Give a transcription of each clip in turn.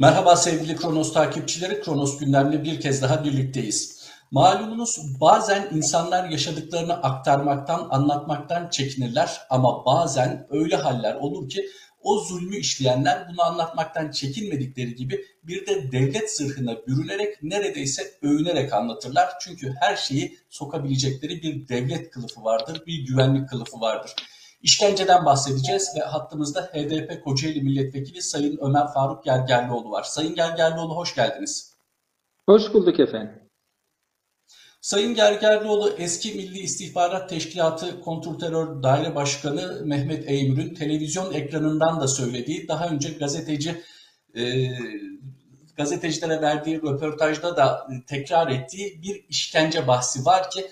Merhaba sevgili Kronos takipçileri. Kronos gündemle bir kez daha birlikteyiz. Malumunuz bazen insanlar yaşadıklarını aktarmaktan, anlatmaktan çekinirler ama bazen öyle haller olur ki o zulmü işleyenler bunu anlatmaktan çekinmedikleri gibi bir de devlet zırhına bürünerek neredeyse övünerek anlatırlar. Çünkü her şeyi sokabilecekleri bir devlet kılıfı vardır, bir güvenlik kılıfı vardır. İşkenceden bahsedeceğiz ve hattımızda HDP Kocaeli Milletvekili Sayın Ömer Faruk Gergerlioğlu var. Sayın Gergerlioğlu hoş geldiniz. Hoş bulduk efendim. Sayın Gergerlioğlu eski Milli İstihbarat Teşkilatı Kontrterör Daire Başkanı Mehmet Eymür'ün televizyon ekranından da söylediği, daha önce gazeteci e, gazetecilere verdiği röportajda da tekrar ettiği bir işkence bahsi var ki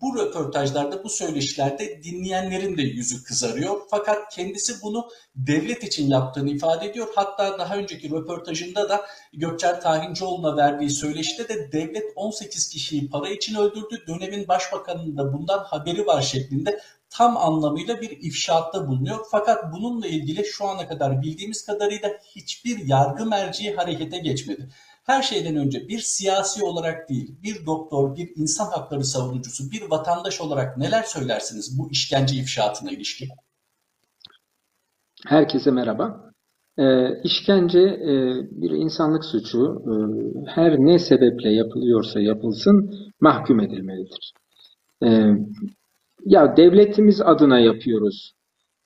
bu röportajlarda, bu söyleşilerde dinleyenlerin de yüzü kızarıyor. Fakat kendisi bunu devlet için yaptığını ifade ediyor. Hatta daha önceki röportajında da Gökçer Tahincioğlu'na verdiği söyleşide de devlet 18 kişiyi para için öldürdü. Dönemin başbakanının da bundan haberi var şeklinde tam anlamıyla bir ifşaatta bulunuyor. Fakat bununla ilgili şu ana kadar bildiğimiz kadarıyla hiçbir yargı merciği harekete geçmedi her şeyden önce bir siyasi olarak değil, bir doktor, bir insan hakları savunucusu, bir vatandaş olarak neler söylersiniz bu işkence ifşaatına ilişkin? Herkese merhaba. Ee, işkence e, bir insanlık suçu. E, her ne sebeple yapılıyorsa yapılsın mahkum edilmelidir. E, ya devletimiz adına yapıyoruz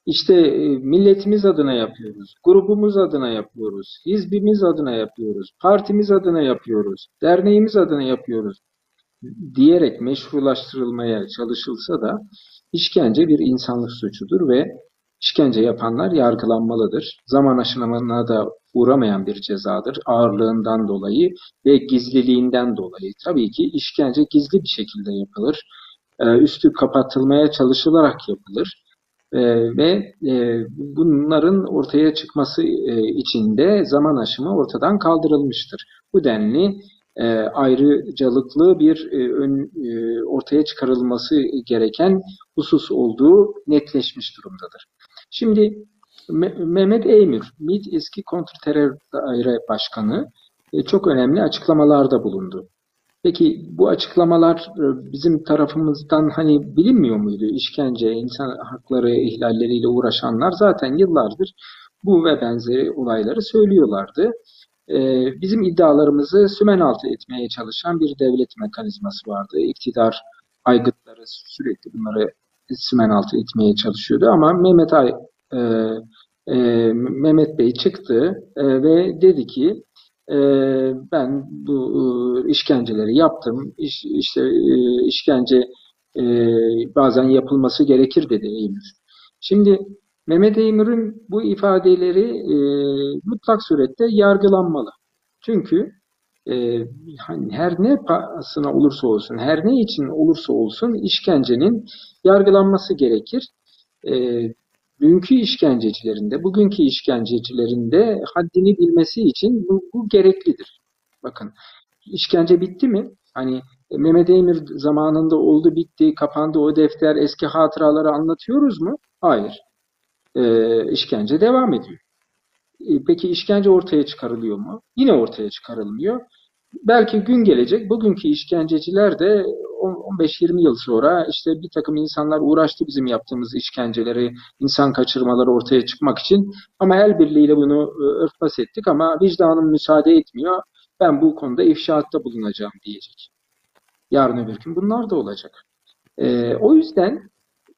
işte e, milletimiz adına yapıyoruz, grubumuz adına yapıyoruz, hizbimiz adına yapıyoruz, partimiz adına yapıyoruz, derneğimiz adına yapıyoruz diyerek meşrulaştırılmaya çalışılsa da işkence bir insanlık suçudur ve işkence yapanlar yargılanmalıdır. Zaman aşımına da uğramayan bir cezadır ağırlığından dolayı ve gizliliğinden dolayı. Tabii ki işkence gizli bir şekilde yapılır. E, üstü kapatılmaya çalışılarak yapılır e, ve e, bunların ortaya çıkması e, için de zaman aşımı ortadan kaldırılmıştır. Bu denli e, ayrıcalıklı bir e, ön, e, ortaya çıkarılması gereken husus olduğu netleşmiş durumdadır. Şimdi Mehmet Eymür, MİT eski kontrterör daire başkanı e, çok önemli açıklamalarda bulundu. Peki bu açıklamalar e, bizim tarafımızdan hani bilinmiyor muydu? İşkence, insan hakları ihlalleriyle uğraşanlar zaten yıllardır bu ve benzeri olayları söylüyorlardı. E, bizim iddialarımızı sümen altı etmeye çalışan bir devlet mekanizması vardı. İktidar aygıtları sürekli bunları sümen altı etmeye çalışıyordu ama Mehmet Ay, e, e, Mehmet Bey çıktı e, ve dedi ki ee, ben bu e, işkenceleri yaptım. İş, işte e, işkence e, bazen yapılması gerekir dedi Eymür. Şimdi Mehmet Eymür'ün bu ifadeleri mutlak surette yargılanmalı. Çünkü hani her ne pahasına olursa olsun, her ne için olursa olsun işkencenin yargılanması gerekir dünkü işkencecilerinde, bugünkü işkencecilerinde haddini bilmesi için bu, bu gereklidir. Bakın işkence bitti mi? Hani Mehmet Emir zamanında oldu bitti, kapandı o defter, eski hatıraları anlatıyoruz mu? Hayır. Ee, işkence devam ediyor. Ee, peki işkence ortaya çıkarılıyor mu? Yine ortaya çıkarılmıyor. Belki gün gelecek, bugünkü işkenceciler de 15-20 yıl sonra işte bir takım insanlar uğraştı bizim yaptığımız işkenceleri, insan kaçırmaları ortaya çıkmak için. Ama el birliğiyle bunu e, örtbas ettik ama vicdanım müsaade etmiyor. Ben bu konuda ifşaatta bulunacağım diyecek. Yarın öbür gün bunlar da olacak. Ee, o yüzden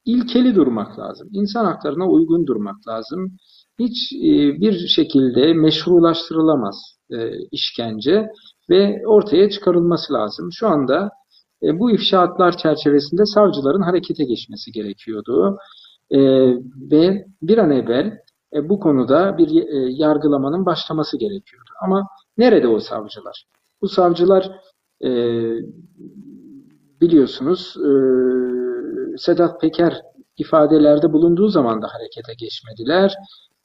ilkeli durmak lazım. İnsan haklarına uygun durmak lazım. Hiç e, bir şekilde meşrulaştırılamaz e, işkence ve ortaya çıkarılması lazım. Şu anda e, bu ifşaatlar çerçevesinde savcıların harekete geçmesi gerekiyordu. E, ve bir an evvel e, bu konuda bir e, yargılamanın başlaması gerekiyordu. Ama nerede o savcılar? Bu savcılar e, biliyorsunuz e, Sedat Peker ifadelerde bulunduğu zaman da harekete geçmediler.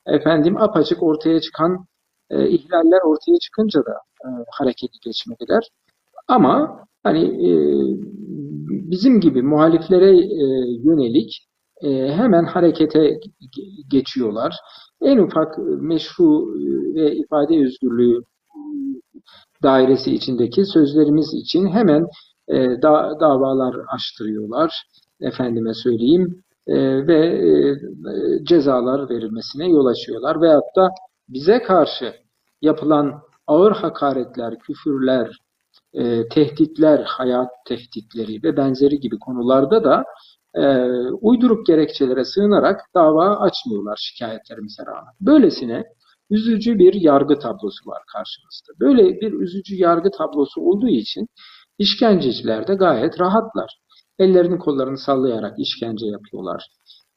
Efendim apaçık ortaya çıkan e, ihlaller ortaya çıkınca da e, harekete geçmediler. Ama hani e, bizim gibi muhaliflere e, yönelik e, hemen harekete geçiyorlar. En ufak meşru e, ve ifade özgürlüğü dairesi içindeki sözlerimiz için hemen e, da, davalar açtırıyorlar. Efendime söyleyeyim e, ve e, cezalar verilmesine yol açıyorlar. Veyahut da bize karşı yapılan ağır hakaretler, küfürler, e, tehditler, hayat tehditleri ve benzeri gibi konularda da e, uyduruk gerekçelere sığınarak dava açmıyorlar şikayetlerimize rağmen. Böylesine üzücü bir yargı tablosu var karşımızda. Böyle bir üzücü yargı tablosu olduğu için işkenceciler de gayet rahatlar. Ellerini kollarını sallayarak işkence yapıyorlar.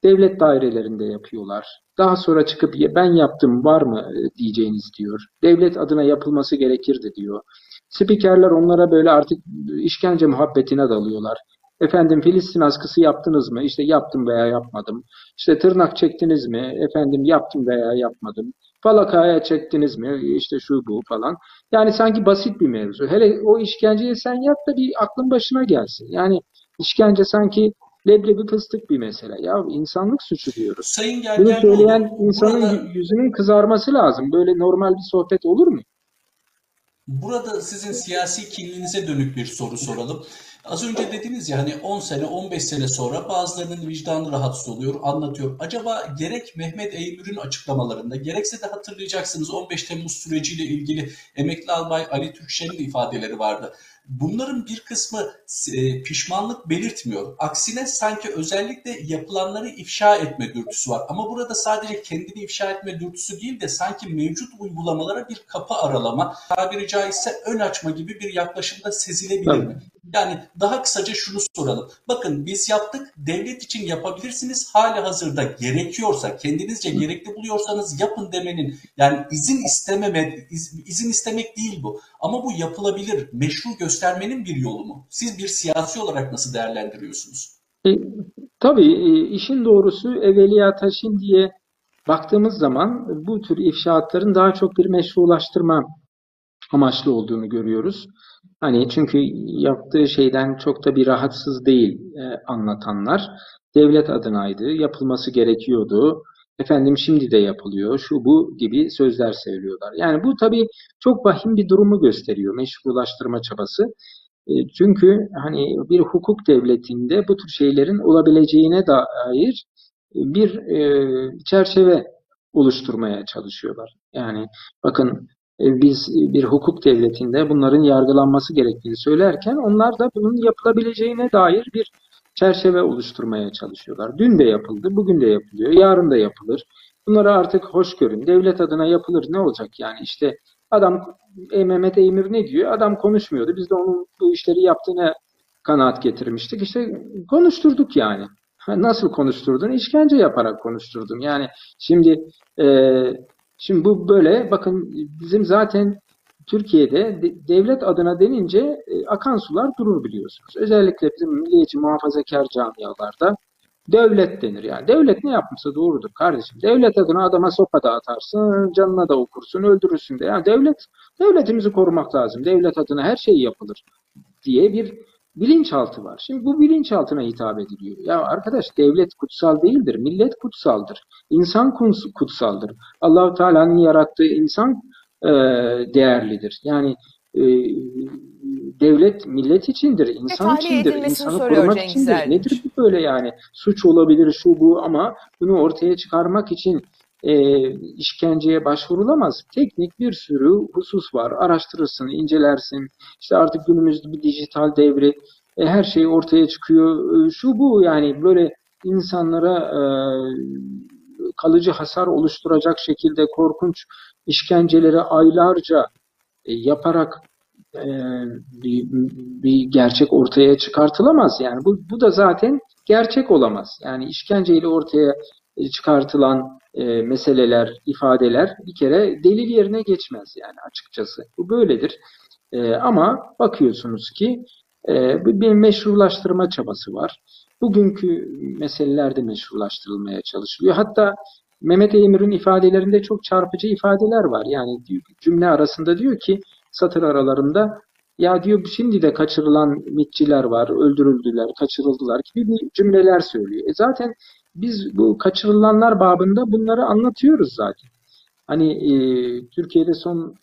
Devlet dairelerinde yapıyorlar. Daha sonra çıkıp ben yaptım var mı diyeceğiniz diyor. Devlet adına yapılması gerekirdi diyor. Spikerler onlara böyle artık işkence muhabbetine dalıyorlar. Efendim Filistin askısı yaptınız mı? İşte yaptım veya yapmadım. İşte tırnak çektiniz mi? Efendim yaptım veya yapmadım. Falakaya çektiniz mi? İşte şu bu falan. Yani sanki basit bir mevzu. Hele o işkenceyi sen yap da bir aklın başına gelsin. Yani işkence sanki leblebi fıstık bir mesele. Ya insanlık suçu diyoruz. Sayın Bunu Gergerlioğlu, söyleyen insanın burada, yüzünün kızarması lazım. Böyle normal bir sohbet olur mu? Burada sizin siyasi kimliğinize dönük bir soru soralım. Az önce dediniz ya hani 10 sene 15 sene sonra bazılarının vicdanı rahatsız oluyor anlatıyor. Acaba gerek Mehmet Eymür'ün açıklamalarında gerekse de hatırlayacaksınız 15 Temmuz süreciyle ilgili emekli albay Ali Türkşen'in ifadeleri vardı. Bunların bir kısmı e, pişmanlık belirtmiyor. Aksine sanki özellikle yapılanları ifşa etme dürtüsü var. Ama burada sadece kendini ifşa etme dürtüsü değil de sanki mevcut uygulamalara bir kapı aralama, tabiri caizse ön açma gibi bir yaklaşımda sezilebilir mi? Yani daha kısaca şunu soralım. Bakın biz yaptık, devlet için yapabilirsiniz. Hali hazırda gerekiyorsa, kendinizce gerekli buluyorsanız yapın demenin, yani izin istememe, iz- izin istemek değil bu. Ama bu yapılabilir, meşru göstermenin bir yolu mu? Siz bir siyasi olarak nasıl değerlendiriyorsunuz? E, tabii e, işin doğrusu evveliyata şimdiye baktığımız zaman bu tür ifşaatların daha çok bir meşrulaştırma amaçlı olduğunu görüyoruz. Hani çünkü yaptığı şeyden çok da bir rahatsız değil e, anlatanlar. Devlet adınaydı, yapılması gerekiyordu. Efendim şimdi de yapılıyor, şu bu gibi sözler söylüyorlar. Yani bu tabii çok vahim bir durumu gösteriyor, meşrulaştırma çabası. E, Çünkü hani bir hukuk devletinde bu tür şeylerin olabileceğine dair bir e, çerçeve oluşturmaya çalışıyorlar. Yani bakın e, biz bir hukuk devletinde bunların yargılanması gerektiğini söylerken onlar da bunun yapılabileceğine dair bir çerçeve oluşturmaya çalışıyorlar. Dün de yapıldı, bugün de yapılıyor, yarın da yapılır. Bunları artık hoş görün. Devlet adına yapılır ne olacak yani işte adam e, Mehmet Eymür ne diyor? Adam konuşmuyordu. Biz de onun bu işleri yaptığına kanaat getirmiştik. İşte konuşturduk yani. Nasıl konuşturdun? İşkence yaparak konuşturdum. Yani şimdi e, şimdi bu böyle bakın bizim zaten Türkiye'de de- devlet adına denince e, akan sular durur biliyorsunuz. Özellikle bizim milliyetçi muhafazakar camialarda devlet denir yani. Devlet ne yapmışsa doğrudur kardeşim. Devlet adına adama sopa da atarsın, canına da okursun, öldürürsün de. Yani devlet, devletimizi korumak lazım. Devlet adına her şey yapılır diye bir bilinçaltı var. Şimdi bu bilinçaltına hitap ediliyor. Ya arkadaş devlet kutsal değildir, millet kutsaldır. İnsan kuts- kutsaldır. Allahu Teala'nın yarattığı insan e, değerlidir. Yani e, devlet millet içindir, insan tahliye içindir, insanı korumak Cengiz içindir. Ergün. Nedir bu böyle yani? Suç olabilir şu bu ama bunu ortaya çıkarmak için e, işkenceye başvurulamaz. Teknik bir sürü husus var. Araştırırsın, incelersin. İşte artık günümüzde bir dijital devri. E, her şey ortaya çıkıyor. E, şu bu yani böyle insanlara e, kalıcı hasar oluşturacak şekilde korkunç işkenceleri aylarca e, yaparak e, bir, bir gerçek ortaya çıkartılamaz. Yani bu, bu da zaten gerçek olamaz. Yani işkenceyle ortaya e, çıkartılan meseleler, ifadeler bir kere delil yerine geçmez yani açıkçası. Bu böyledir. Ama bakıyorsunuz ki bir meşrulaştırma çabası var. Bugünkü meseleler de meşrulaştırılmaya çalışılıyor. Hatta Mehmet Eymür'ün ifadelerinde çok çarpıcı ifadeler var. Yani cümle arasında diyor ki satır aralarında ya diyor şimdi de kaçırılan mitçiler var, öldürüldüler, kaçırıldılar gibi bir cümleler söylüyor. E zaten biz bu kaçırılanlar babında bunları anlatıyoruz zaten. Hani e, Türkiye'de son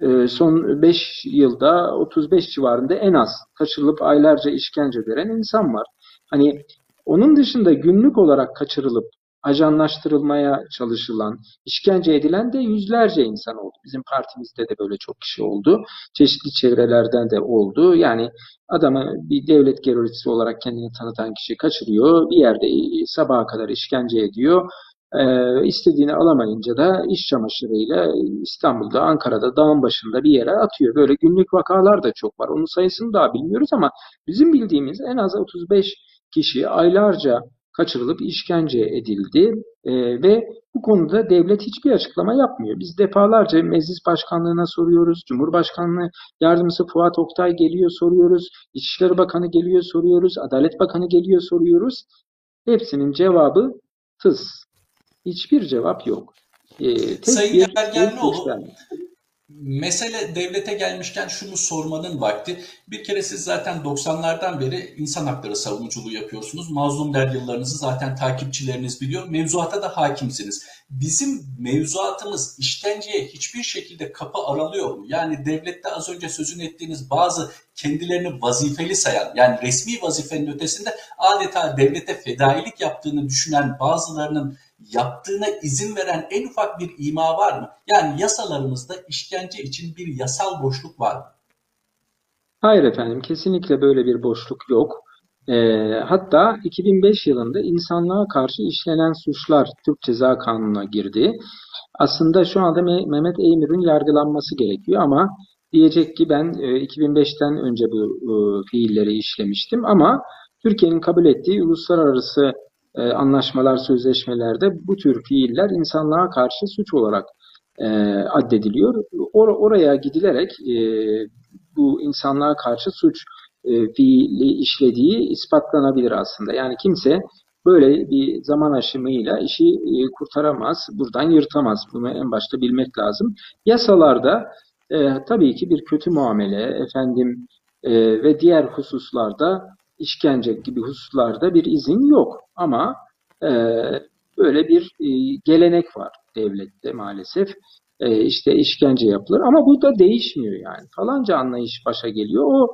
e, son 5 yılda 35 civarında en az kaçırılıp aylarca işkence gören insan var. Hani onun dışında günlük olarak kaçırılıp ajanlaştırılmaya çalışılan, işkence edilen de yüzlerce insan oldu. Bizim partimizde de böyle çok kişi oldu. Çeşitli çevrelerden de oldu. Yani adamı bir devlet teröristi olarak kendini tanıtan kişi kaçırıyor. Bir yerde sabaha kadar işkence ediyor. Ee, istediğini alamayınca da iş çamaşırıyla İstanbul'da, Ankara'da, dağın başında bir yere atıyor. Böyle günlük vakalar da çok var. Onun sayısını daha bilmiyoruz ama bizim bildiğimiz en az 35 kişi aylarca kaçırılıp işkence edildi e, ve bu konuda devlet hiçbir açıklama yapmıyor. Biz defalarca meclis başkanlığına soruyoruz, Cumhurbaşkanlığı yardımcısı Fuat Oktay geliyor soruyoruz, İçişleri Bakanı geliyor soruyoruz, Adalet Bakanı geliyor soruyoruz. Hepsinin cevabı tıs. Hiçbir cevap yok. E, tek Sayın bir Gergerlioğlu, Mesele devlete gelmişken şunu sormanın vakti. Bir kere siz zaten 90'lardan beri insan hakları savunuculuğu yapıyorsunuz. Mazlum der yıllarınızı zaten takipçileriniz biliyor. Mevzuata da hakimsiniz. Bizim mevzuatımız işkenceye hiçbir şekilde kapı aralıyor mu? Yani devlette az önce sözünü ettiğiniz bazı kendilerini vazifeli sayan yani resmi vazifenin ötesinde adeta devlete fedailik yaptığını düşünen bazılarının yaptığına izin veren en ufak bir ima var mı? Yani yasalarımızda işkence için bir yasal boşluk var mı? Hayır efendim, kesinlikle böyle bir boşluk yok. E, hatta 2005 yılında insanlığa karşı işlenen suçlar Türk Ceza Kanunu'na girdi. Aslında şu anda Mehmet Eymür'ün yargılanması gerekiyor ama diyecek ki ben e, 2005'ten önce bu e, fiilleri işlemiştim ama Türkiye'nin kabul ettiği uluslararası e, anlaşmalar, sözleşmelerde bu tür fiiller insanlığa karşı suç olarak e, addediliyor. Or oraya gidilerek e, bu insanlığa karşı suç e, fiili işlediği ispatlanabilir aslında. Yani kimse böyle bir zaman aşımıyla işi e, kurtaramaz, buradan yırtamaz. Bunu en başta bilmek lazım. Yasalarda e, tabii ki bir kötü muamele, efendim e, ve diğer hususlarda işkence gibi hususlarda bir izin yok. Ama e, böyle bir e, gelenek var devlette maalesef. E, işte işkence yapılır ama bu da değişmiyor yani. Falanca anlayış başa geliyor. O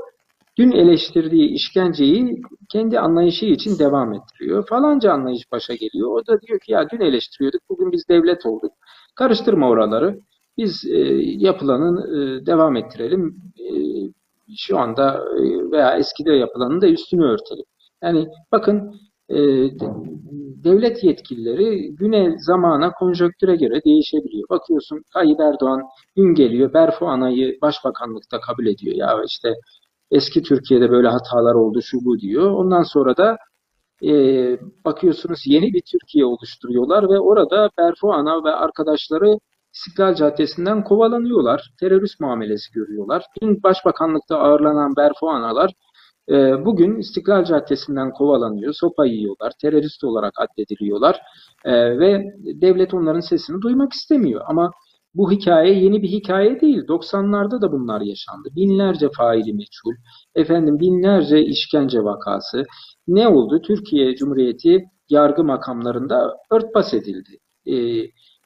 dün eleştirdiği işkenceyi kendi anlayışı için devam ettiriyor. Falanca anlayış başa geliyor. O da diyor ki ya dün eleştiriyorduk, bugün biz devlet olduk. Karıştırma oraları. Biz e, yapılanın e, devam ettirelim. E, şu anda e, veya eskide yapılanın da üstünü örtelim. Yani bakın e, devlet yetkilileri güne, zamana, konjöktüre göre değişebiliyor. Bakıyorsun Tayyip Erdoğan gün geliyor Berfu Ana'yı başbakanlıkta kabul ediyor. Ya işte eski Türkiye'de böyle hatalar oldu şu bu diyor. Ondan sonra da e, bakıyorsunuz yeni bir Türkiye oluşturuyorlar ve orada Berfu Ana ve arkadaşları İstiklal Caddesi'nden kovalanıyorlar. Terörist muamelesi görüyorlar. Dün Başbakanlıkta ağırlanan Berfu Analar e, bugün İstiklal Caddesi'nden kovalanıyor, sopa yiyorlar, terörist olarak addediliyorlar e, ve devlet onların sesini duymak istemiyor. Ama bu hikaye yeni bir hikaye değil. 90'larda da bunlar yaşandı. Binlerce faili meçhul, efendim binlerce işkence vakası. Ne oldu? Türkiye Cumhuriyeti yargı makamlarında örtbas edildi. E,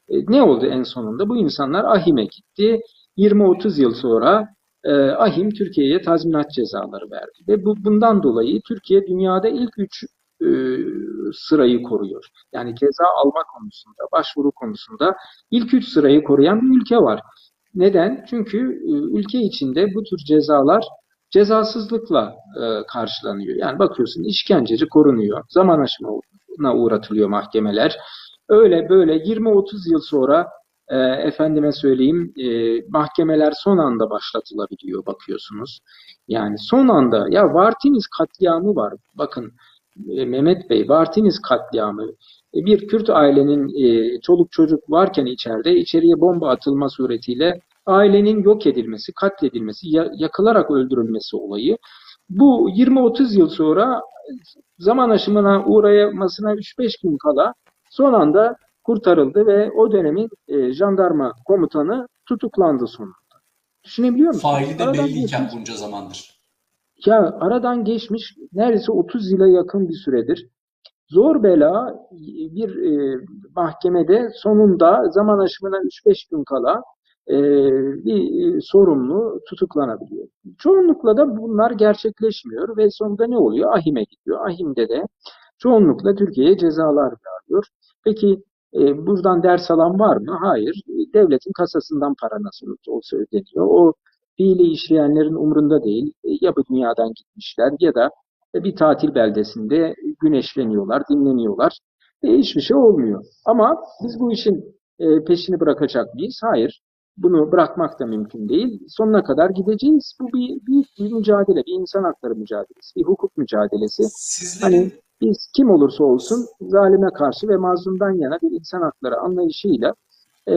e, ne oldu en sonunda? Bu insanlar ahime gitti. 20-30 yıl sonra e, Ahim Türkiye'ye tazminat cezaları verdi. Ve bu, bundan dolayı Türkiye dünyada ilk üç e, sırayı koruyor. Yani ceza alma konusunda, başvuru konusunda ilk üç sırayı koruyan bir ülke var. Neden? Çünkü e, ülke içinde bu tür cezalar cezasızlıkla e, karşılanıyor. Yani bakıyorsun işkenceci korunuyor, zaman aşımına uğratılıyor mahkemeler. Öyle böyle 20-30 yıl sonra e, efendime söyleyeyim e, mahkemeler son anda başlatılabiliyor bakıyorsunuz. Yani son anda ya Vartiniz katliamı var. Bakın e, Mehmet Bey Vartiniz katliamı e, bir Kürt ailenin e, çoluk çocuk varken içeride içeriye bomba atılma suretiyle ailenin yok edilmesi, katledilmesi, ya, yakılarak öldürülmesi olayı. Bu 20-30 yıl sonra zaman aşımına uğrayamasına 3-5 gün kala son anda kurtarıldı ve o dönemin e, jandarma komutanı tutuklandı sonunda. Düşünebiliyor musun? Faili de aradan belliyken geçmiş, bunca zamandır. Ya aradan geçmiş neredeyse 30 yıla yakın bir süredir. Zor bela bir e, mahkemede sonunda zaman aşımına 3-5 gün kala e, bir e, sorumlu tutuklanabiliyor. Çoğunlukla da bunlar gerçekleşmiyor ve sonunda ne oluyor? Ahim'e gidiyor. Ahim'de de çoğunlukla Türkiye'ye cezalar yağıyor. Peki e, buradan ders alan var mı? Hayır. Devletin kasasından para nasıl olsa ödeniyor. O fiili işleyenlerin umrunda değil. E, ya bu dünyadan gitmişler ya da bir tatil beldesinde güneşleniyorlar, dinleniyorlar. E, hiçbir şey olmuyor. Ama biz bu işin e, peşini bırakacak mıyız? Hayır. Bunu bırakmak da mümkün değil. Sonuna kadar gideceğiz. Bu bir büyük bir mücadele, bir insan hakları mücadelesi, bir hukuk mücadelesi. Sizlerin Hani biz kim olursa olsun zalime karşı ve mazlumdan yana bir insan hakları anlayışıyla e,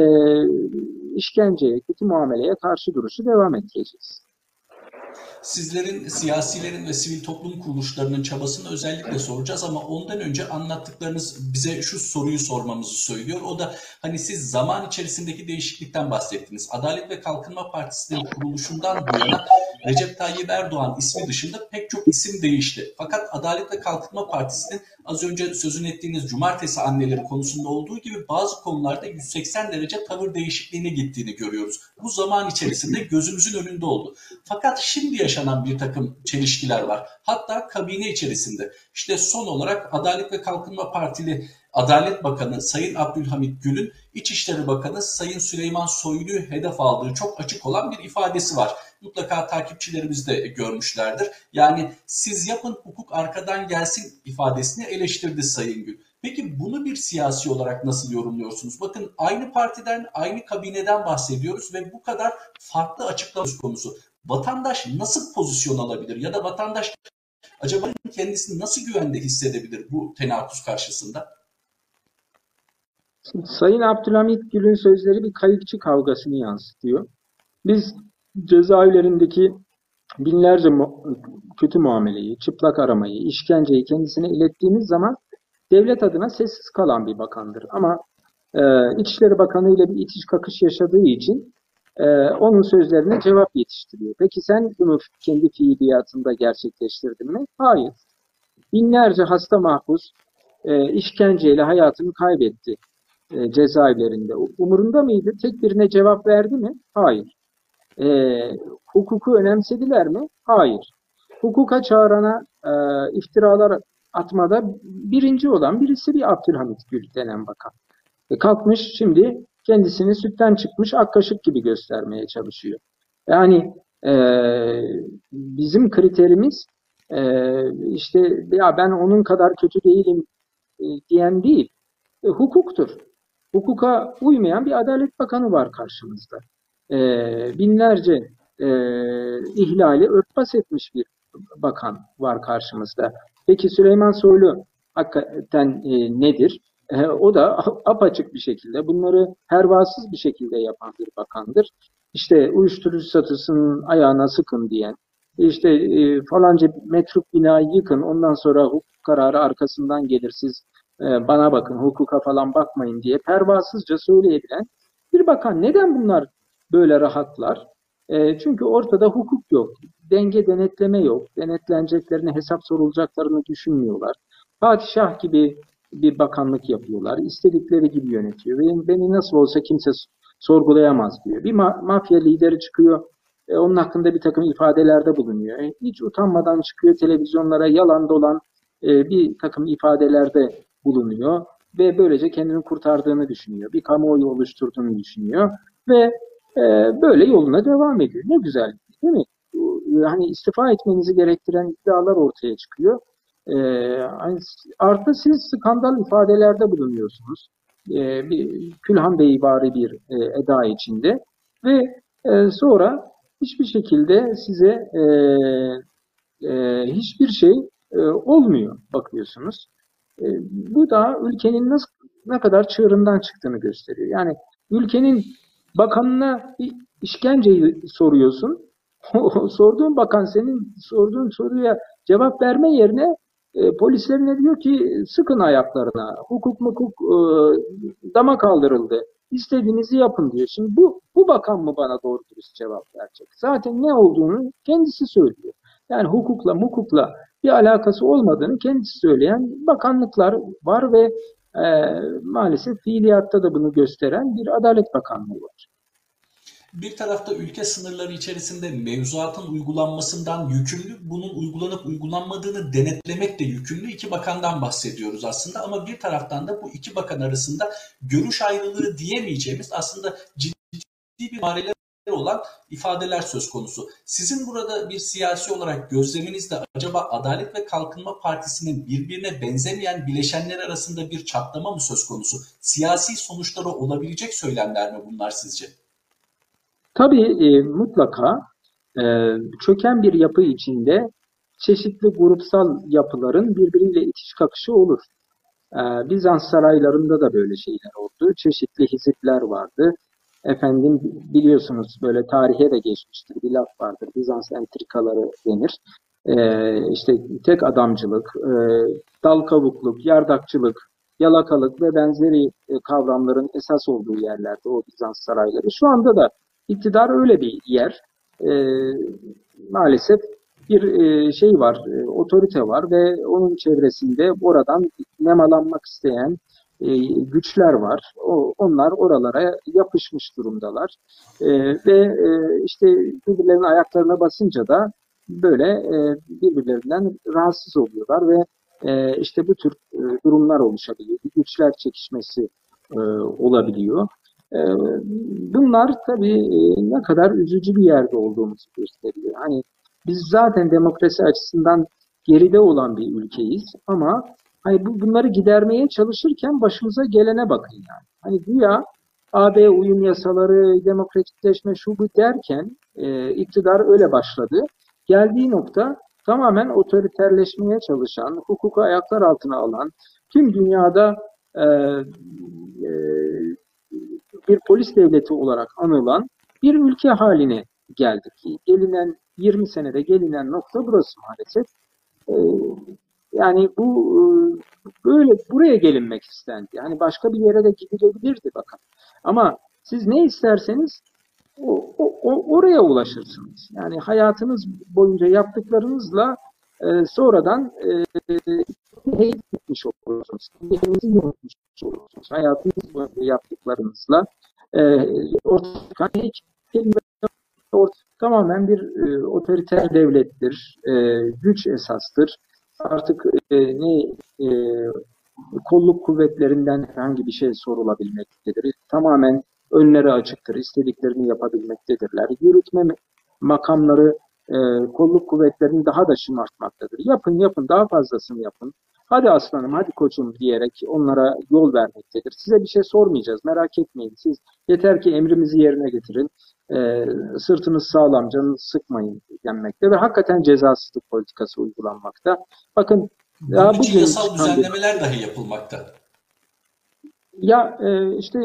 işkenceye, kötü muameleye karşı duruşu devam ettireceğiz. Sizlerin, siyasilerin ve sivil toplum kuruluşlarının çabasını özellikle soracağız ama ondan önce anlattıklarınız bize şu soruyu sormamızı söylüyor. O da hani siz zaman içerisindeki değişiklikten bahsettiniz. Adalet ve Kalkınma Partisi'nin kuruluşundan bu yana Recep Tayyip Erdoğan ismi dışında pek çok isim değişti. Fakat Adalet ve Kalkınma Partisi'nin az önce sözün ettiğiniz cumartesi anneleri konusunda olduğu gibi bazı konularda 180 derece tavır değişikliğine gittiğini görüyoruz. Bu zaman içerisinde gözümüzün önünde oldu. Fakat şimdi yaşanan bir takım çelişkiler var. Hatta kabine içerisinde. İşte son olarak Adalet ve Kalkınma Partili Adalet Bakanı Sayın Abdülhamit Gül'ün İçişleri Bakanı Sayın Süleyman Soylu'yu hedef aldığı çok açık olan bir ifadesi var. Mutlaka takipçilerimiz de görmüşlerdir. Yani siz yapın hukuk arkadan gelsin ifadesini eleştirdi Sayın Gül. Peki bunu bir siyasi olarak nasıl yorumluyorsunuz? Bakın aynı partiden, aynı kabineden bahsediyoruz ve bu kadar farklı açıklama konusu. Vatandaş nasıl pozisyon alabilir ya da vatandaş acaba kendisini nasıl güvende hissedebilir bu tenakuz karşısında? Sayın Abdülhamit Gül'ün sözleri bir kayıkçı kavgasını yansıtıyor. Biz cezaevlerindeki binlerce mu kötü muameleyi, çıplak aramayı, işkenceyi kendisine ilettiğimiz zaman devlet adına sessiz kalan bir bakandır. Ama e, İçişleri Bakanı ile bir itiş kakış yaşadığı için e, onun sözlerine cevap yetiştiriyor. Peki sen bunu kendi fiiliyatında gerçekleştirdin mi? Hayır. Binlerce hasta mahpus e, işkenceyle hayatını kaybetti e, cezaevlerinde. Umurunda mıydı? Tek birine cevap verdi mi? Hayır. E, hukuku önemsediler mi? Hayır. Hukuka çağırana e, iftiralar atmada birinci olan birisi bir Abdülhamit Gül denen bakan. E, kalkmış şimdi kendisini sütten çıkmış ak kaşık gibi göstermeye çalışıyor. Yani e, bizim kriterimiz e, işte ya ben onun kadar kötü değilim e, diyen değil. E, hukuktur. Hukuka uymayan bir Adalet Bakanı var karşımızda. E, binlerce e, ihlali örtbas etmiş bir bakan var karşımızda. Peki Süleyman Soylu hakikaten e, nedir? O da apaçık bir şekilde bunları hervasız bir şekilde yapan bir bakandır. İşte uyuşturucu satısının ayağına sıkın diyen, işte e, falanca metruk binayı yıkın ondan sonra hukuk kararı arkasından gelir siz e, bana bakın hukuka falan bakmayın diye pervasızca söyleyebilen bir bakan. Neden bunlar böyle rahatlar? E, çünkü ortada hukuk yok, denge denetleme yok, denetleneceklerine hesap sorulacaklarını düşünmüyorlar. Padişah gibi bir bakanlık yapıyorlar, istedikleri gibi yönetiyor. Beni, beni nasıl olsa kimse sorgulayamaz diyor. Bir ma mafya lideri çıkıyor, e, onun hakkında bir takım ifadelerde bulunuyor. E, hiç utanmadan çıkıyor televizyonlara yalan dolan e, bir takım ifadelerde bulunuyor ve böylece kendini kurtardığını düşünüyor. Bir kamuoyu oluşturduğunu düşünüyor ve e, böyle yoluna devam ediyor. Ne güzel değil mi? Hani istifa etmenizi gerektiren iddialar ortaya çıkıyor. E, artı siz skandal ifadelerde bulunuyorsunuz. E, bir Külhan Bey bari bir e, eda içinde ve e, sonra hiçbir şekilde size e, e, hiçbir şey e, olmuyor bakıyorsunuz. E, bu da ülkenin nasıl ne kadar çığırından çıktığını gösteriyor. Yani ülkenin bakanına işkenceyi soruyorsun. sorduğun bakan senin sorduğun soruya cevap verme yerine e, polislerine diyor ki sıkın ayaklarına. Hukuk mukuk e, dama kaldırıldı. İstediğinizi yapın diyor. Şimdi bu bu bakan mı bana doğru dürüst cevap verecek? Zaten ne olduğunu kendisi söylüyor. Yani hukukla mukukla bir alakası olmadığını kendisi söyleyen bakanlıklar var ve e, maalesef fiiliyatta da bunu gösteren bir Adalet Bakanlığı var. Bir tarafta ülke sınırları içerisinde mevzuatın uygulanmasından yükümlü, bunun uygulanıp uygulanmadığını denetlemek de yükümlü iki bakandan bahsediyoruz aslında. Ama bir taraftan da bu iki bakan arasında görüş ayrılığı diyemeyeceğimiz aslında ciddi bir mareler olan ifadeler söz konusu. Sizin burada bir siyasi olarak gözleminizde acaba Adalet ve Kalkınma Partisi'nin birbirine benzemeyen bileşenler arasında bir çatlama mı söz konusu? Siyasi sonuçları olabilecek söylemler mi bunlar sizce? Tabii e, mutlaka e, çöken bir yapı içinde çeşitli grupsal yapıların birbiriyle itiş kakışı olur. E, Bizans saraylarında da böyle şeyler oldu. Çeşitli hizipler vardı. Efendim biliyorsunuz böyle tarihe de geçmiştir. Bir laf vardır. Bizans entrikaları denir. E, işte tek adamcılık, e, dal kavukluk, yardakçılık, yalakalık ve benzeri e, kavramların esas olduğu yerlerde o Bizans sarayları. Şu anda da iktidar öyle bir yer. E, maalesef bir e, şey var, e, otorite var ve onun çevresinde oradan nemalanmak isteyen e, güçler var. O, onlar oralara yapışmış durumdalar. E, ve e, işte birbirlerinin ayaklarına basınca da böyle e, birbirlerinden rahatsız oluyorlar ve e, işte bu tür e, durumlar oluşabiliyor. Güçler çekişmesi e, olabiliyor. E, bunlar tabii e, ne kadar üzücü bir yerde olduğumuzu gösteriyor. Hani biz zaten demokrasi açısından geride olan bir ülkeyiz ama hani bu, bunları gidermeye çalışırken başımıza gelene bakın yani. Hani güya AB uyum yasaları, demokratikleşme şu bu derken e, iktidar öyle başladı. Geldiği nokta tamamen otoriterleşmeye çalışan, hukuku ayaklar altına alan, tüm dünyada e, e, bir polis devleti olarak anılan bir ülke haline geldik. Gelinen 20 senede gelinen nokta burası maalesef. E, yani bu e, böyle buraya gelinmek istendi. Yani başka bir yere de gidilebilirdi bakın. Ama siz ne isterseniz o, o, oraya ulaşırsınız. Yani hayatınız boyunca yaptıklarınızla e, sonradan e, gitmiş olursunuz. Kendinizi unutmuş olursunuz. Hayatınız boyunca yaptıklarınızla e, ortaya tamamen bir e, otoriter devlettir. E, güç esastır. Artık e, ne e, kolluk kuvvetlerinden herhangi bir şey sorulabilmektedir. Tamamen önleri açıktır, istediklerini yapabilmektedirler. Yürütme makamları e, kolluk kuvvetlerini daha da şımartmaktadır. Yapın yapın daha fazlasını yapın. Hadi aslanım hadi koçum diyerek onlara yol vermektedir. Size bir şey sormayacağız merak etmeyin. Siz yeter ki emrimizi yerine getirin. E, sırtınız sağlam canınızı sıkmayın denmekte ve hakikaten cezasızlık politikası uygulanmakta. Bakın daha bugün yasal düzenlemeler dahi yapılmakta. Ya e, işte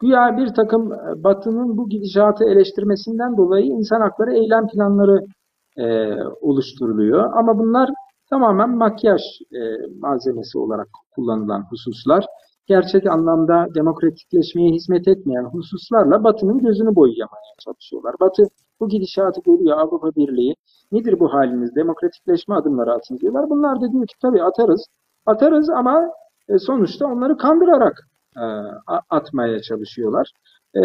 Güya bir takım e, Batı'nın bu gidişatı eleştirmesinden dolayı insan hakları eylem planları e, oluşturuluyor. Ama bunlar tamamen makyaj e, malzemesi olarak kullanılan hususlar. Gerçek anlamda demokratikleşmeye hizmet etmeyen hususlarla Batı'nın gözünü boyayamaya çalışıyorlar. Batı bu gidişatı görüyor Avrupa Birliği. Nedir bu haliniz? Demokratikleşme adımları atın diyorlar. Bunlar da diyor ki tabii atarız. Atarız ama e, sonuçta onları kandırarak e, atmaya çalışıyorlar. E,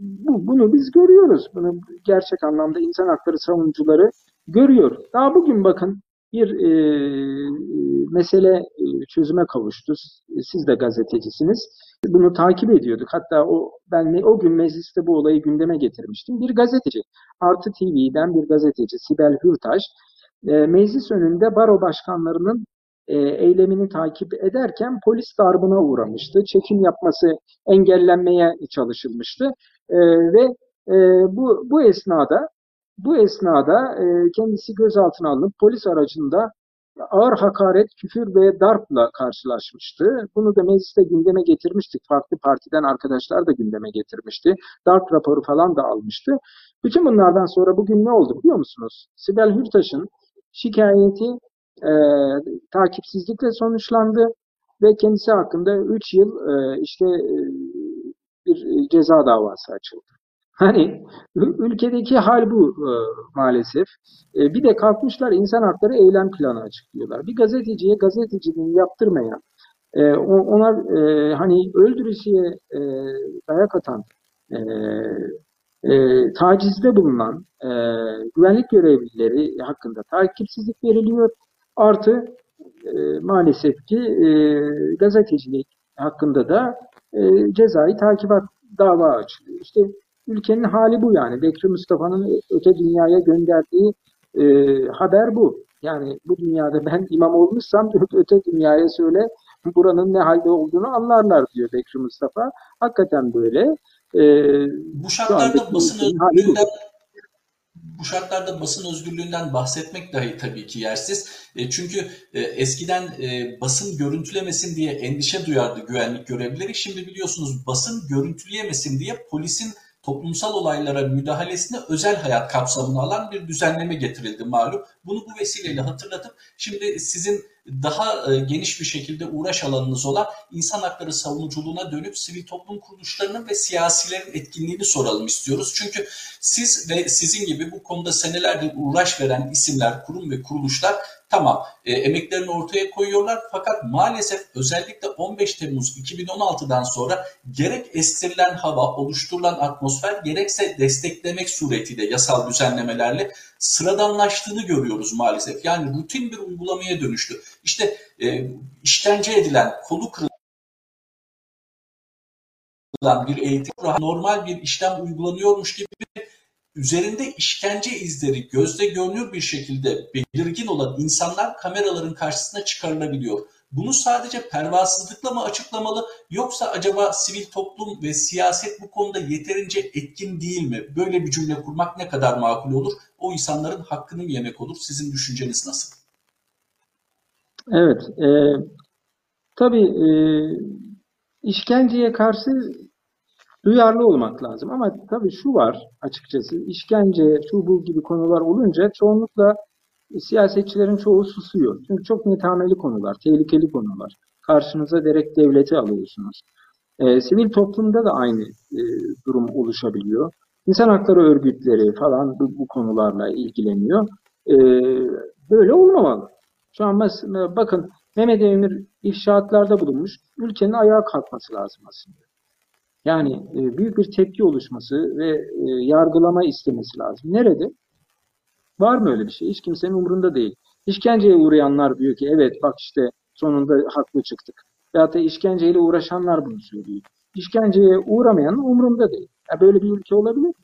bu, bunu biz görüyoruz. Bunu gerçek anlamda insan hakları savunucuları görüyor. Daha bugün bakın bir e, mesele e, çözüme kavuştu. Siz de gazetecisiniz. Bunu takip ediyorduk. Hatta o ben o gün mecliste bu olayı gündeme getirmiştim. Bir gazeteci, Artı TV'den bir gazeteci Sibel Hürtaş, e, meclis önünde baro başkanlarının e, eylemini takip ederken polis darbına uğramıştı. Çekim yapması engellenmeye çalışılmıştı e, ve e, bu bu esnada bu esnada e, kendisi gözaltına alınıp polis aracında ağır hakaret, küfür ve darpla karşılaşmıştı. Bunu da mecliste gündeme getirmiştik. Farklı partiden arkadaşlar da gündeme getirmişti. Darp raporu falan da almıştı. Bütün bunlardan sonra bugün ne oldu biliyor musunuz? Sibel Hürtaş'ın şikayeti e, takipsizlikle sonuçlandı ve kendisi hakkında 3 yıl e, işte e, bir ceza davası açıldı. Hani ülkedeki hal bu e, maalesef. E, bir de kalkmışlar insan hakları eylem planı açıklıyorlar. Bir gazeteciye gazeteciliğini yaptırmayan, e, ona e, hani öldürücüye e, dayak atan e, e, tacizde bulunan e, güvenlik görevlileri hakkında takipsizlik veriliyor. Artı e, maalesef ki e, gazetecilik hakkında da e, cezai takibat dava açılıyor. İşte ülkenin hali bu yani. Bekri Mustafa'nın öte dünyaya gönderdiği e, haber bu. Yani bu dünyada ben imam olmuşsam öte dünyaya söyle buranın ne halde olduğunu anlarlar diyor Bekri Mustafa. Hakikaten böyle. E, Bu şartlarda basın özgürlüğünden bu şartlarda basın özgürlüğünden bahsetmek dahi tabii ki yersiz. E, çünkü e, eskiden e, basın görüntülemesin diye endişe duyardı güvenlik görevlileri. Şimdi biliyorsunuz basın görüntüleyemesin diye polisin toplumsal olaylara müdahalesine özel hayat kapsamına alan bir düzenleme getirildi malum. Bunu bu vesileyle hatırlatıp şimdi sizin daha e, geniş bir şekilde uğraş alanınız olan insan hakları savunuculuğuna dönüp sivil toplum kuruluşlarının ve siyasilerin etkinliğini soralım istiyoruz. Çünkü siz ve sizin gibi bu konuda senelerdir uğraş veren isimler, kurum ve kuruluşlar tamam e, emeklerini ortaya koyuyorlar fakat maalesef özellikle 15 Temmuz 2016'dan sonra gerek estirilen hava, oluşturulan atmosfer gerekse desteklemek suretiyle yasal düzenlemelerle sıradanlaştığını görüyoruz maalesef. Yani rutin bir uygulamaya dönüştü. İşte e, işkence edilen, kolu kırılan bir eğitim normal bir işlem uygulanıyormuş gibi üzerinde işkence izleri gözle görünür bir şekilde belirgin olan insanlar kameraların karşısına çıkarılabiliyor. Bunu sadece pervasızlıkla mı açıklamalı yoksa acaba sivil toplum ve siyaset bu konuda yeterince etkin değil mi? Böyle bir cümle kurmak ne kadar makul olur? O insanların hakkını yemek olur? Sizin düşünceniz nasıl? Evet, e, tabii e, işkenceye karşı duyarlı olmak lazım. Ama tabii şu var açıkçası, işkence, şu bu gibi konular olunca çoğunlukla siyasetçilerin çoğu susuyor. Çünkü çok netameli konular, tehlikeli konular. Karşınıza direkt devleti alıyorsunuz. E, sivil toplumda da aynı e, durum oluşabiliyor. İnsan hakları örgütleri falan bu, bu konularla ilgileniyor. E, böyle olmamalı. Şu an mes- bakın Mehmet Emir ifşaatlarda bulunmuş. Ülkenin ayağa kalkması lazım aslında. Yani e, büyük bir tepki oluşması ve e, yargılama istemesi lazım. Nerede? Var mı öyle bir şey? Hiç kimsenin umurunda değil. İşkenceye uğrayanlar diyor ki evet bak işte sonunda haklı çıktık. Veyahut da işkenceyle uğraşanlar bunu söylüyor. İşkenceye uğramayanın umurunda değil. Ya böyle bir ülke olabilir?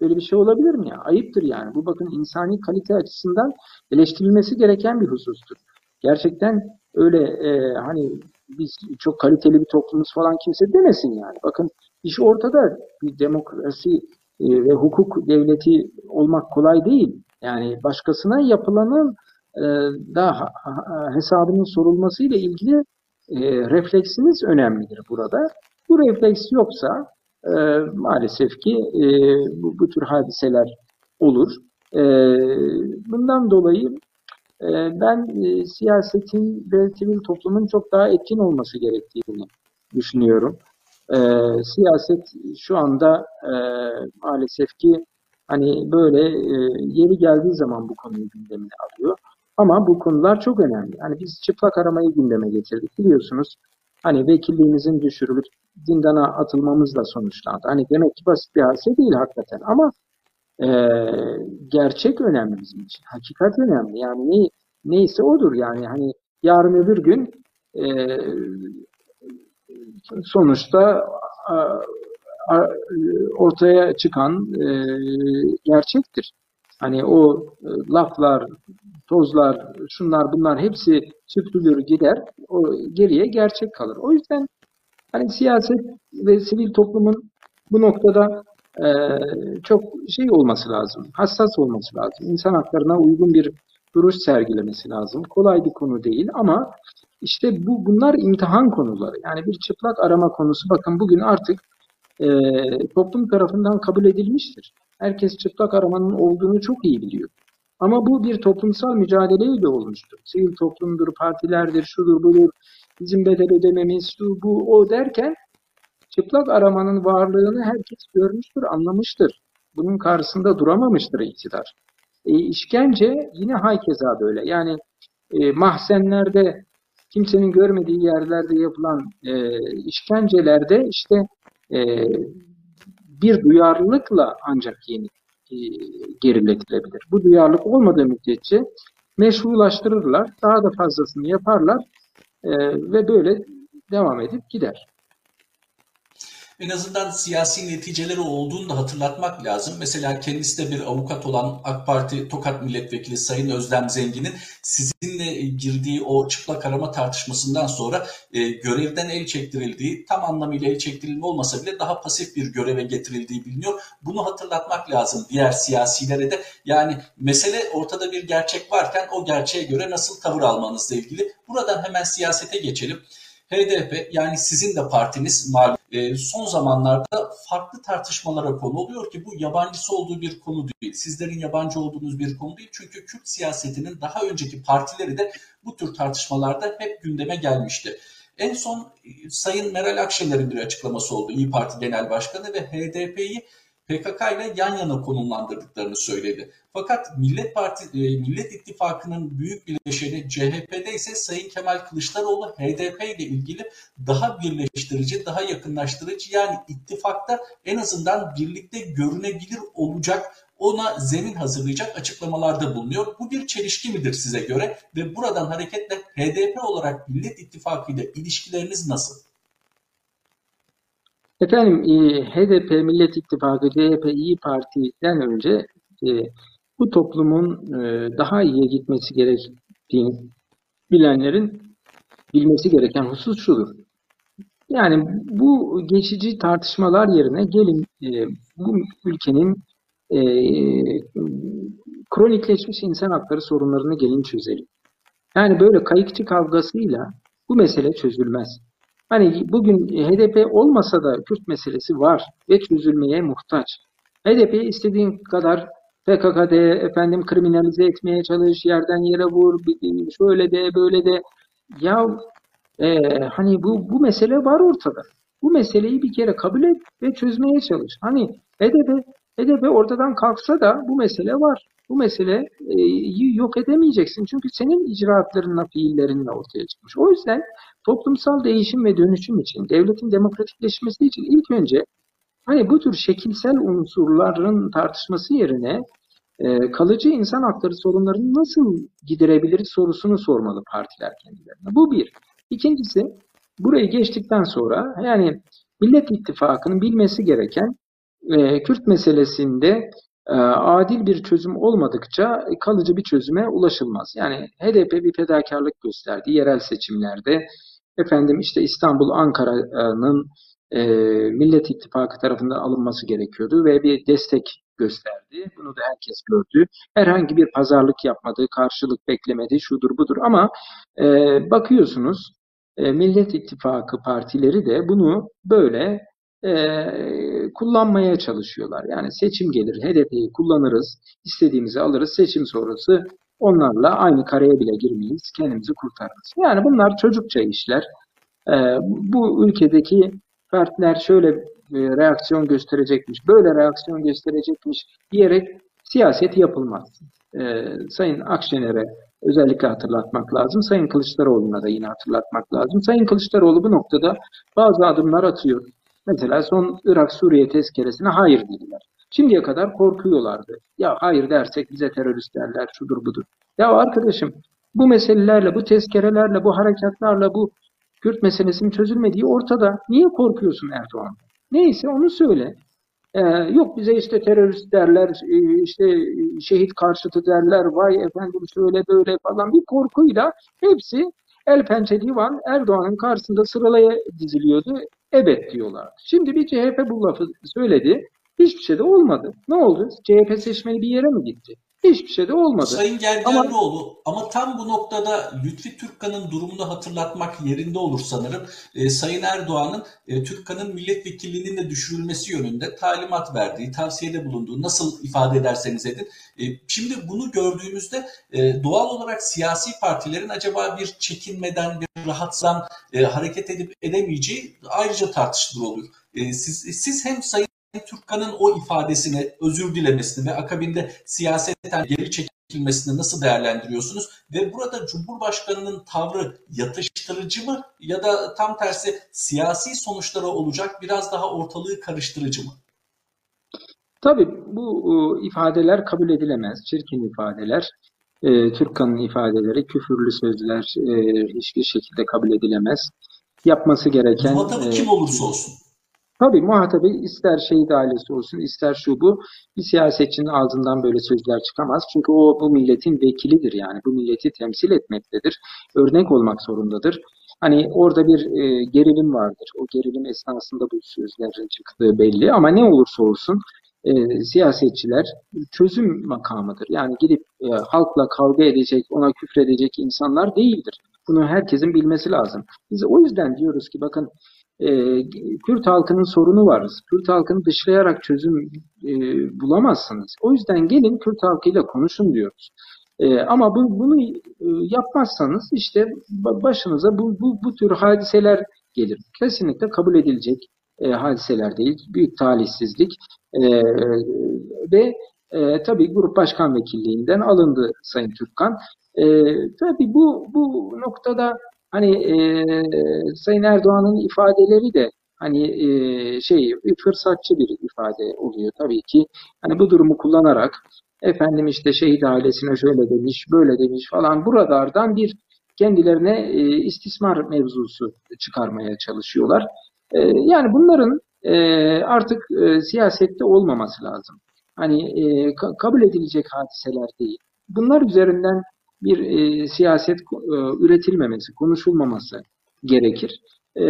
Böyle bir şey olabilir mi ya? Ayıptır yani. Bu bakın insani kalite açısından eleştirilmesi gereken bir husustur. Gerçekten öyle e, hani biz çok kaliteli bir toplumuz falan kimse demesin yani. Bakın iş ortada. Bir demokrasi e, ve hukuk devleti olmak kolay değil. Yani başkasına yapılanın e, da hesabının sorulması ile ilgili e, refleksiniz önemlidir burada. Bu refleks yoksa maalesef ki bu, bu tür hadiseler olur. Bundan dolayı ben e, siyasetin ve sivil toplumun çok daha etkin olması gerektiğini düşünüyorum. E, siyaset şu anda e, maalesef ki hani böyle e, yeri geldiği zaman bu konuyu gündemine alıyor. Ama bu konular çok önemli. Hani biz çıplak aramayı gündeme getirdik biliyorsunuz. Hani vekilliğimizin düşürülüp zindana atılmamızla sonuçlandı. Hani demek ki basit bir hadise değil hakikaten ama e, gerçek önemli bizim için. Hakikat önemli. Yani ne, neyse odur yani. Hani yarın öbür gün e, sonuçta a, a, ortaya çıkan e, gerçektir. Hani o e, laflar, tozlar, şunlar bunlar hepsi süpürülür gider. O geriye gerçek kalır. O yüzden hani siyaset ve sivil toplumun bu noktada e, çok şey olması lazım. Hassas olması lazım. İnsan haklarına uygun bir duruş sergilemesi lazım. Kolay bir konu değil ama işte bu bunlar imtihan konuları. Yani bir çıplak arama konusu bakın bugün artık e, toplum tarafından kabul edilmiştir. Herkes çıplak aramanın olduğunu çok iyi biliyor. Ama bu bir toplumsal mücadeleyle olmuştur. Sivil toplumdur, partilerdir, şudur budur, bizim bedel ödememiz, şu bu o derken çıplak aramanın varlığını herkes görmüştür, anlamıştır. Bunun karşısında duramamıştır iktidar. E, işkence yine hakeza böyle. Yani e, mahzenlerde kimsenin görmediği yerlerde yapılan e, işkencelerde işte e, bir duyarlılıkla ancak yeni e, geriletilebilir. Bu duyarlılık olmadığı müddetçe meşrulaştırırlar, daha da fazlasını yaparlar e, ve böyle devam edip gider en azından siyasi neticeleri olduğunu da hatırlatmak lazım. Mesela kendisi de bir avukat olan AK Parti Tokat Milletvekili Sayın Özlem Zengin'in sizinle girdiği o çıplak arama tartışmasından sonra e, görevden el çektirildiği, tam anlamıyla el çektirilme olmasa bile daha pasif bir göreve getirildiği biliniyor. Bunu hatırlatmak lazım diğer siyasilere de. Yani mesele ortada bir gerçek varken o gerçeğe göre nasıl tavır almanızla ilgili. Buradan hemen siyasete geçelim. HDP yani sizin de partiniz malum e, son zamanlarda farklı tartışmalara konu oluyor ki bu yabancısı olduğu bir konu değil. Sizlerin yabancı olduğunuz bir konu değil. Çünkü Kürt siyasetinin daha önceki partileri de bu tür tartışmalarda hep gündeme gelmişti. En son e, Sayın Meral Akşener'in bir açıklaması oldu İyi Parti Genel Başkanı ve HDP'yi PKK ile yan yana konumlandırdıklarını söyledi. Fakat Millet Parti e, Millet İttifakı'nın büyük bileşeni CHP'de ise Sayın Kemal Kılıçdaroğlu HDP ile ilgili daha birleştirici, daha yakınlaştırıcı yani ittifakta en azından birlikte görünebilir olacak ona zemin hazırlayacak açıklamalarda bulunuyor. Bu bir çelişki midir size göre ve buradan hareketle HDP olarak Millet İttifakı ile ilişkileriniz nasıl? Efendim e, HDP, Millet İttifakı, CHP, İyi Parti'den önce e, bu toplumun e, daha iyiye gitmesi gerektiğini bilenlerin bilmesi gereken husus şudur. Yani bu geçici tartışmalar yerine gelin bu ülkenin kronikleşmiş insan hakları sorunlarını gelin çözelim. Yani böyle kayıkçı kavgasıyla bu mesele çözülmez. Hani bugün HDP olmasa da Kürt meselesi var ve çözülmeye muhtaç. HDP istediğin kadar PKK'de efendim kriminalize etmeye çalış, yerden yere vur, şöyle de böyle de. Ya e, hani bu, bu mesele var ortada. Bu meseleyi bir kere kabul et ve çözmeye çalış. Hani HDP, HDP ortadan kalksa da bu mesele var. Bu meseleyi yok edemeyeceksin. Çünkü senin icraatlarınla, fiillerinle ortaya çıkmış. O yüzden toplumsal değişim ve dönüşüm için, devletin demokratikleşmesi için ilk önce hani bu tür şekilsel unsurların tartışması yerine e, kalıcı insan hakları sorunlarını nasıl giderebiliriz sorusunu sormalı partiler kendilerine. Bu bir. İkincisi, burayı geçtikten sonra yani Millet İttifakı'nın bilmesi gereken e, Kürt meselesinde e, adil bir çözüm olmadıkça kalıcı bir çözüme ulaşılmaz. Yani HDP bir fedakarlık gösterdi yerel seçimlerde. Efendim işte İstanbul, Ankara'nın e, Millet İttifakı tarafından alınması gerekiyordu ve bir destek gösterdi. Bunu da herkes gördü. Herhangi bir pazarlık yapmadı, karşılık beklemedi, şudur budur ama e, bakıyorsunuz e, Millet İttifakı partileri de bunu böyle e, kullanmaya çalışıyorlar. Yani seçim gelir, HDP'yi kullanırız, istediğimizi alırız, seçim sonrası onlarla aynı kareye bile girmeyiz, kendimizi kurtarırız. Yani bunlar çocukça işler. E, bu ülkedeki partiler şöyle e, reaksiyon gösterecekmiş, böyle reaksiyon gösterecekmiş diyerek siyaset yapılmaz. E, Sayın Akşener'e özellikle hatırlatmak lazım. Sayın Kılıçdaroğlu'na da yine hatırlatmak lazım. Sayın Kılıçdaroğlu bu noktada bazı adımlar atıyor. Mesela son Irak-Suriye tezkeresine hayır dediler. Şimdiye kadar korkuyorlardı. Ya hayır dersek bize terörist derler, şudur budur. Ya arkadaşım bu meselelerle, bu tezkerelerle, bu harekatlarla, bu Kürt meselesinin çözülmediği ortada. Niye korkuyorsun Erdoğan? Neyse onu söyle. Ee, yok bize işte terörist derler, e, işte şehit karşıtı derler, vay efendim şöyle böyle falan bir korkuyla hepsi el pençe divan Erdoğan'ın karşısında sıralaya diziliyordu. Evet diyorlardı. Şimdi bir CHP bu lafı söyledi. Hiçbir şey de olmadı. Ne oldu? CHP seçmeni bir yere mi gitti? Hiçbir şey de olmadı. Sayın Gergerlioğlu ama, ama tam bu noktada Lütfi Türkkan'ın durumunu hatırlatmak yerinde olur sanırım. E, Sayın Erdoğan'ın e, Türkkan'ın milletvekilliğinin de düşürülmesi yönünde talimat verdiği, tavsiyede bulunduğu nasıl ifade ederseniz edin. E, şimdi bunu gördüğümüzde e, doğal olarak siyasi partilerin acaba bir çekinmeden, bir rahatsan e, hareket edip edemeyeceği ayrıca tartışılır olur. E, siz, siz hem Sayın Türkkan'ın o ifadesini, özür dilemesini ve akabinde siyaseten geri çekilmesini nasıl değerlendiriyorsunuz? Ve burada Cumhurbaşkanı'nın tavrı yatıştırıcı mı ya da tam tersi siyasi sonuçlara olacak biraz daha ortalığı karıştırıcı mı? Tabii bu e, ifadeler kabul edilemez. Çirkin ifadeler. E, Türkkan'ın ifadeleri, küfürlü sözler e, hiçbir şekilde kabul edilemez. Yapması gereken... Muhatabı e, kim olursa olsun. Tabii muhatabı ister şehit ailesi olsun, ister şu bu, bir siyasetçinin ağzından böyle sözler çıkamaz. Çünkü o bu milletin vekilidir yani. Bu milleti temsil etmektedir. Örnek olmak zorundadır. Hani orada bir e, gerilim vardır. O gerilim esnasında bu sözlerin çıktığı belli. Ama ne olursa olsun e, siyasetçiler çözüm makamıdır. Yani gidip e, halkla kavga edecek, ona küfredecek insanlar değildir. Bunu herkesin bilmesi lazım. Biz o yüzden diyoruz ki bakın e, Kürt halkının sorunu var. Kürt halkını dışlayarak çözüm e, bulamazsınız. O yüzden gelin Kürt halkıyla konuşun diyoruz. E, ama bu, bunu e, yapmazsanız işte ba- başınıza bu, bu, bu tür hadiseler gelir. Kesinlikle kabul edilecek e, hadiseler değil. Büyük talihsizlik e, ve e, tabii grup başkan vekilliğinden alındı Sayın Türkkan. E, tabii bu bu noktada hani e, Sayın Erdoğan'ın ifadeleri de hani e, şey fırsatçı bir ifade oluyor tabii ki. Hani bu durumu kullanarak efendim işte şehit ailesine şöyle demiş, böyle demiş falan buralardan bir kendilerine e, istismar mevzusu çıkarmaya çalışıyorlar. E, yani bunların e, artık e, siyasette olmaması lazım. Hani e, ka- kabul edilecek hadiseler değil. Bunlar üzerinden bir e, siyaset e, üretilmemesi, konuşulmaması gerekir. E,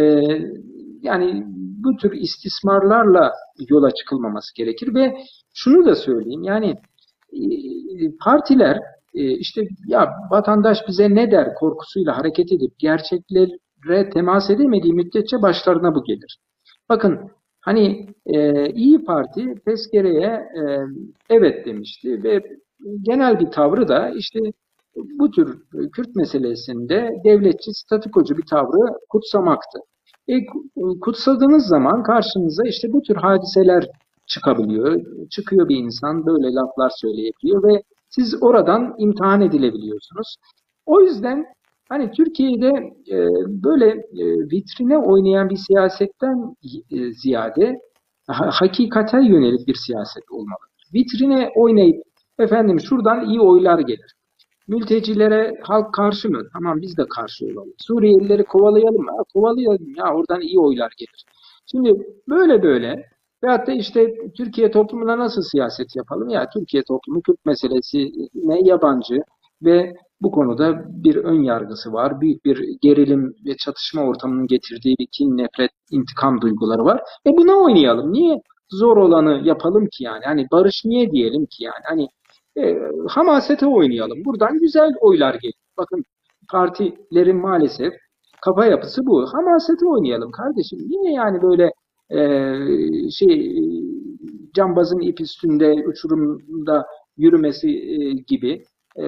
yani bu tür istismarlarla yola çıkılmaması gerekir ve şunu da söyleyeyim yani e, partiler e, işte ya vatandaş bize ne der korkusuyla hareket edip gerçeklere temas edemediği müddetçe başlarına bu gelir. Bakın hani e, İyi Parti tezkereye e, evet demişti ve genel bir tavrı da işte bu tür Kürt meselesinde devletçi, statikocu bir tavrı kutsamaktı. E, kutsadığınız zaman karşınıza işte bu tür hadiseler çıkabiliyor. Çıkıyor bir insan böyle laflar söyleyebiliyor ve siz oradan imtihan edilebiliyorsunuz. O yüzden hani Türkiye'de e, böyle e, vitrine oynayan bir siyasetten e, ziyade ha- hakikate yönelik bir siyaset olmalı. Vitrine oynayıp efendim şuradan iyi oylar gelir. Mültecilere halk karşı mı? Tamam biz de karşı olalım. Suriyelileri kovalayalım mı? Kovalayalım ya oradan iyi oylar gelir. Şimdi böyle böyle veyahut da işte Türkiye toplumuna nasıl siyaset yapalım? Ya Türkiye toplumu Kürt meselesi ne yabancı ve bu konuda bir ön yargısı var. Büyük bir gerilim ve çatışma ortamının getirdiği bir kin, nefret, intikam duyguları var. E buna oynayalım. Niye zor olanı yapalım ki yani? Hani barış niye diyelim ki yani? Hani e, hamasete oynayalım. Buradan güzel oylar gelir. Bakın partilerin maalesef kafa yapısı bu. Hamasete oynayalım kardeşim. Yine yani böyle e, şey cambazın ip üstünde uçurumda yürümesi e, gibi e,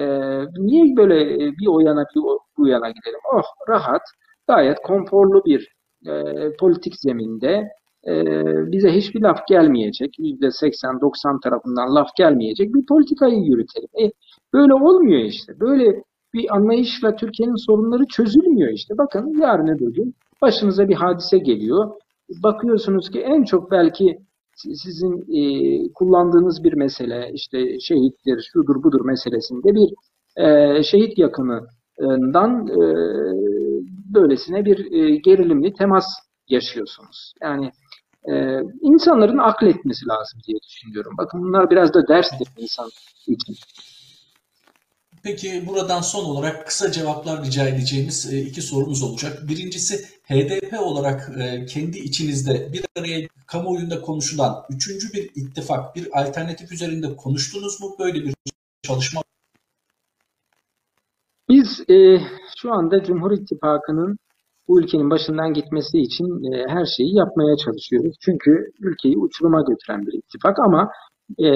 niye böyle bir o yana bir bu yana gidelim? Oh rahat, gayet konforlu bir e, politik zeminde e, bize hiçbir laf gelmeyecek, %80-90 tarafından laf gelmeyecek bir politikayı yürütelim. E, böyle olmuyor işte. Böyle bir anlayışla Türkiye'nin sorunları çözülmüyor işte. Bakın yarın öbür gün başınıza bir hadise geliyor. Bakıyorsunuz ki en çok belki sizin e, kullandığınız bir mesele işte şehittir, şudur budur meselesinde bir e, şehit yakınından e, böylesine bir e, gerilimli temas yaşıyorsunuz. Yani e, insanların akletmesi lazım diye düşünüyorum. Bakın bunlar biraz da derstir insan için. Peki buradan son olarak kısa cevaplar rica edeceğimiz e, iki sorumuz olacak. Birincisi HDP olarak e, kendi içinizde bir araya kamuoyunda konuşulan üçüncü bir ittifak, bir alternatif üzerinde konuştunuz mu? Böyle bir çalışma Biz e, şu anda Cumhur İttifakı'nın bu ülkenin başından gitmesi için e, her şeyi yapmaya çalışıyoruz. Çünkü ülkeyi uçuruma götüren bir ittifak ama e,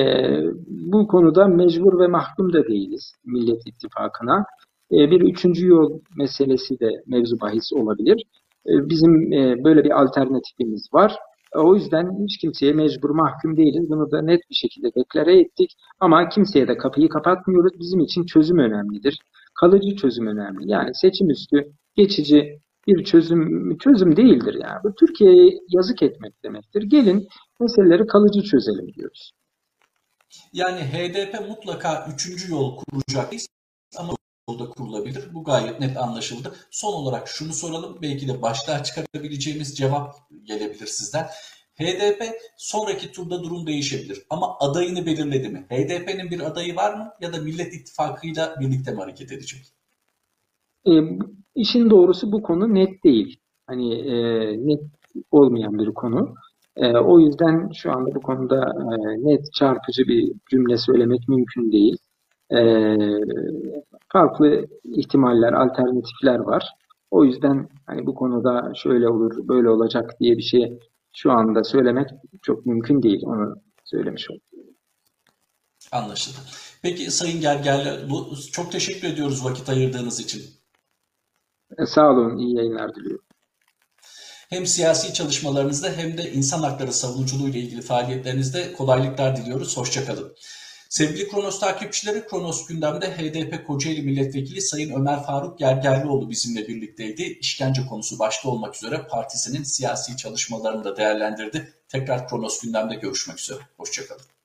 bu konuda mecbur ve mahkum da değiliz Millet İttifakı'na. E, bir üçüncü yol meselesi de mevzu bahis olabilir. Bizim böyle bir alternatifimiz var. O yüzden hiç kimseye mecbur mahkum değiliz. Bunu da net bir şekilde deklare ettik. Ama kimseye de kapıyı kapatmıyoruz. Bizim için çözüm önemlidir. Kalıcı çözüm önemli. Yani seçim üstü geçici bir çözüm çözüm değildir yani. Bu Türkiye'ye yazık etmek demektir. Gelin meseleleri kalıcı çözelim diyoruz. Yani HDP mutlaka üçüncü yol kuracak ama yolda kurulabilir. Bu gayet net anlaşıldı. Son olarak şunu soralım. Belki de başlığa çıkarabileceğimiz cevap gelebilir sizden. HDP sonraki turda durum değişebilir ama adayını belirledi mi? HDP'nin bir adayı var mı ya da Millet İttifakı'yla birlikte mi hareket edecek? E, işin doğrusu bu konu net değil. Hani e, net olmayan bir konu. E, o yüzden şu anda bu konuda e, net çarpıcı bir cümle söylemek mümkün değil. E, farklı ihtimaller, alternatifler var. O yüzden hani bu konuda şöyle olur, böyle olacak diye bir şey şu anda söylemek çok mümkün değil. Onu söylemiş oldum. Anlaşıldı. Peki Sayın Gergerli çok teşekkür ediyoruz vakit ayırdığınız için. E, sağ olun, iyi yayınlar diliyorum. Hem siyasi çalışmalarınızda hem de insan hakları savunuculuğu ile ilgili faaliyetlerinizde kolaylıklar diliyoruz. Hoşçakalın. Sevgili Kronos takipçileri, Kronos gündemde HDP Kocaeli Milletvekili Sayın Ömer Faruk Gergerlioğlu bizimle birlikteydi. İşkence konusu başta olmak üzere partisinin siyasi çalışmalarını da değerlendirdi. Tekrar Kronos gündemde görüşmek üzere. Hoşçakalın.